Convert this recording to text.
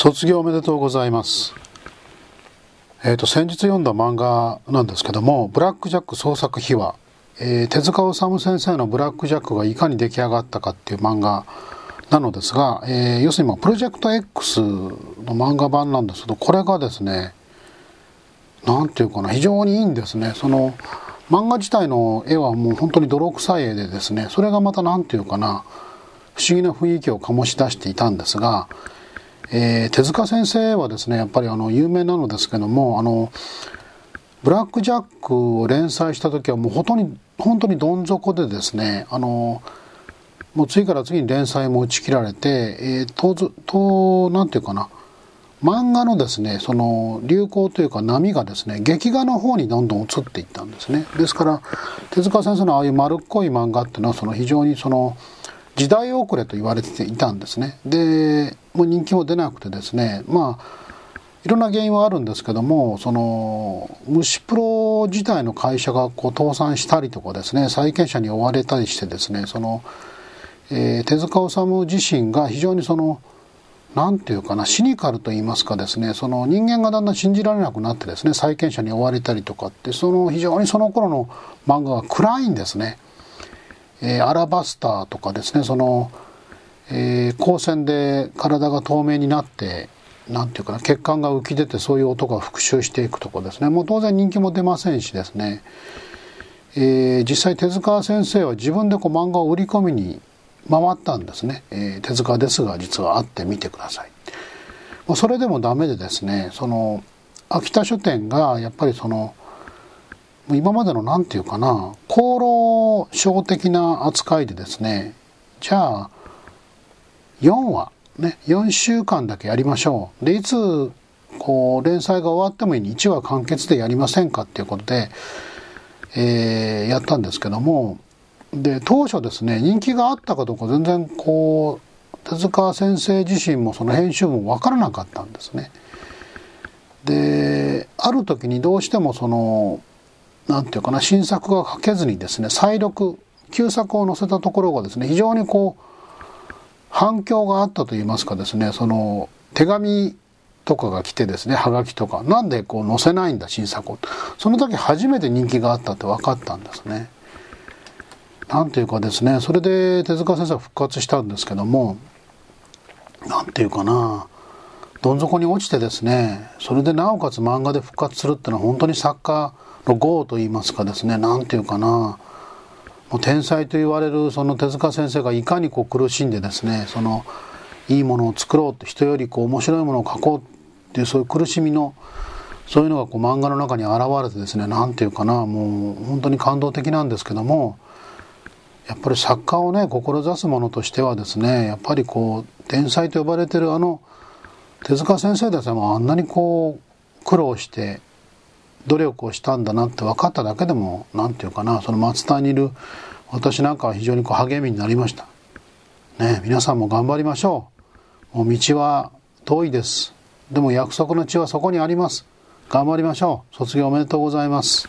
卒業おめでとうございます。えっ、と、先日読んだ漫画なんですけども、ブラックジャック創作秘話、えー手塚治虫先生のブラックジャックがいかに出来上がったかっていう漫画なのですが、えー要するにプロジェクト X の漫画版なんですけど、これがですね、なんていうかな、非常にいいんですね。その、漫画自体の絵はもう本当に泥臭い絵でですね、それがまたなんていうかな、不思議な雰囲気を醸し出していたんですが、えー手塚先生はですねやっぱりあの有名なのですけどもあのブラック・ジャックを連載した時はもう本当に本当にどん底でですねあのもう次から次に連載も打ち切られて、えー、とずとなんていうかな漫画のですねその流行というか波がですね劇画の方にどんどん移っていったんですね。ですから手塚先生のああいう丸っこい漫画っていうのはその非常にその時代遅れと言われていたんですねでもう人気も出なくてですねまあいろんな原因はあるんですけどもその虫プロ自体の会社がこう倒産したりとかですね債権者に追われたりしてですねその、えー手塚治虫自身が非常にそのなんていうかなシニカルと言いますかですねその人間がだんだん信じられなくなってですね債権者に追われたりとかってその非常にその頃の漫画が暗いんですね。えーアラバスターとかですねその、えー光線で体が透明になってなんていうかな血管が浮き出てそういう音が復習していくとかですね。もう当然人気も出ませんしですね、えー実際手塚先生は自分でこう漫画を売り込みに回ったんですね、えー手塚ですが実は会ってみてください。まあそれでもダメでですねその秋田書店がやっぱりその今までの何て言うかな厚労省的な扱いでですねじゃあ4話ね4週間だけやりましょうでいつこう連載が終わってもいいに1話完結でやりませんかっていうことで、えーやったんですけどもで当初ですね人気があったかどうか全然こう手塚先生自身もその編集も分からなかったんですね。である時にどうしてもそのなんていうかな新作が書けずにですね再録旧作を載せたところがですね非常にこう反響があったといいますかですねその手紙とかが来てですねはがきとかなんでこう載せないんだ新作をその時初めて人気があったって分かったんですね。なんていうかですねそれで手塚先生は復活したんですけどもなんていうかなどん底に落ちてですねそれでなおかつ漫画で復活するっていうのは本当に作家の業といいますかですねなんていうかな。もう天才と言われるその手塚先生がいかにこう苦しんでですねそのいいものを作ろうって人よりこう面白いものを描こうっていうそういう苦しみのそういうのがこう漫画の中に現れてですねなんていうかな。もう本当に感動的なんですけどもやっぱり作家をね志す者としてはですねやっぱりこう天才と呼ばれてるあの手塚先生でさえもあんなにこう苦労して努力をしたんだなって分かっただけでも何て言うかなその松田にいる私なんかは非常にこう励みになりました。ね皆さんも頑張りましょう。もう道は遠いです。でも約束の地はそこにあります。頑張りましょう。卒業おめでとうございます。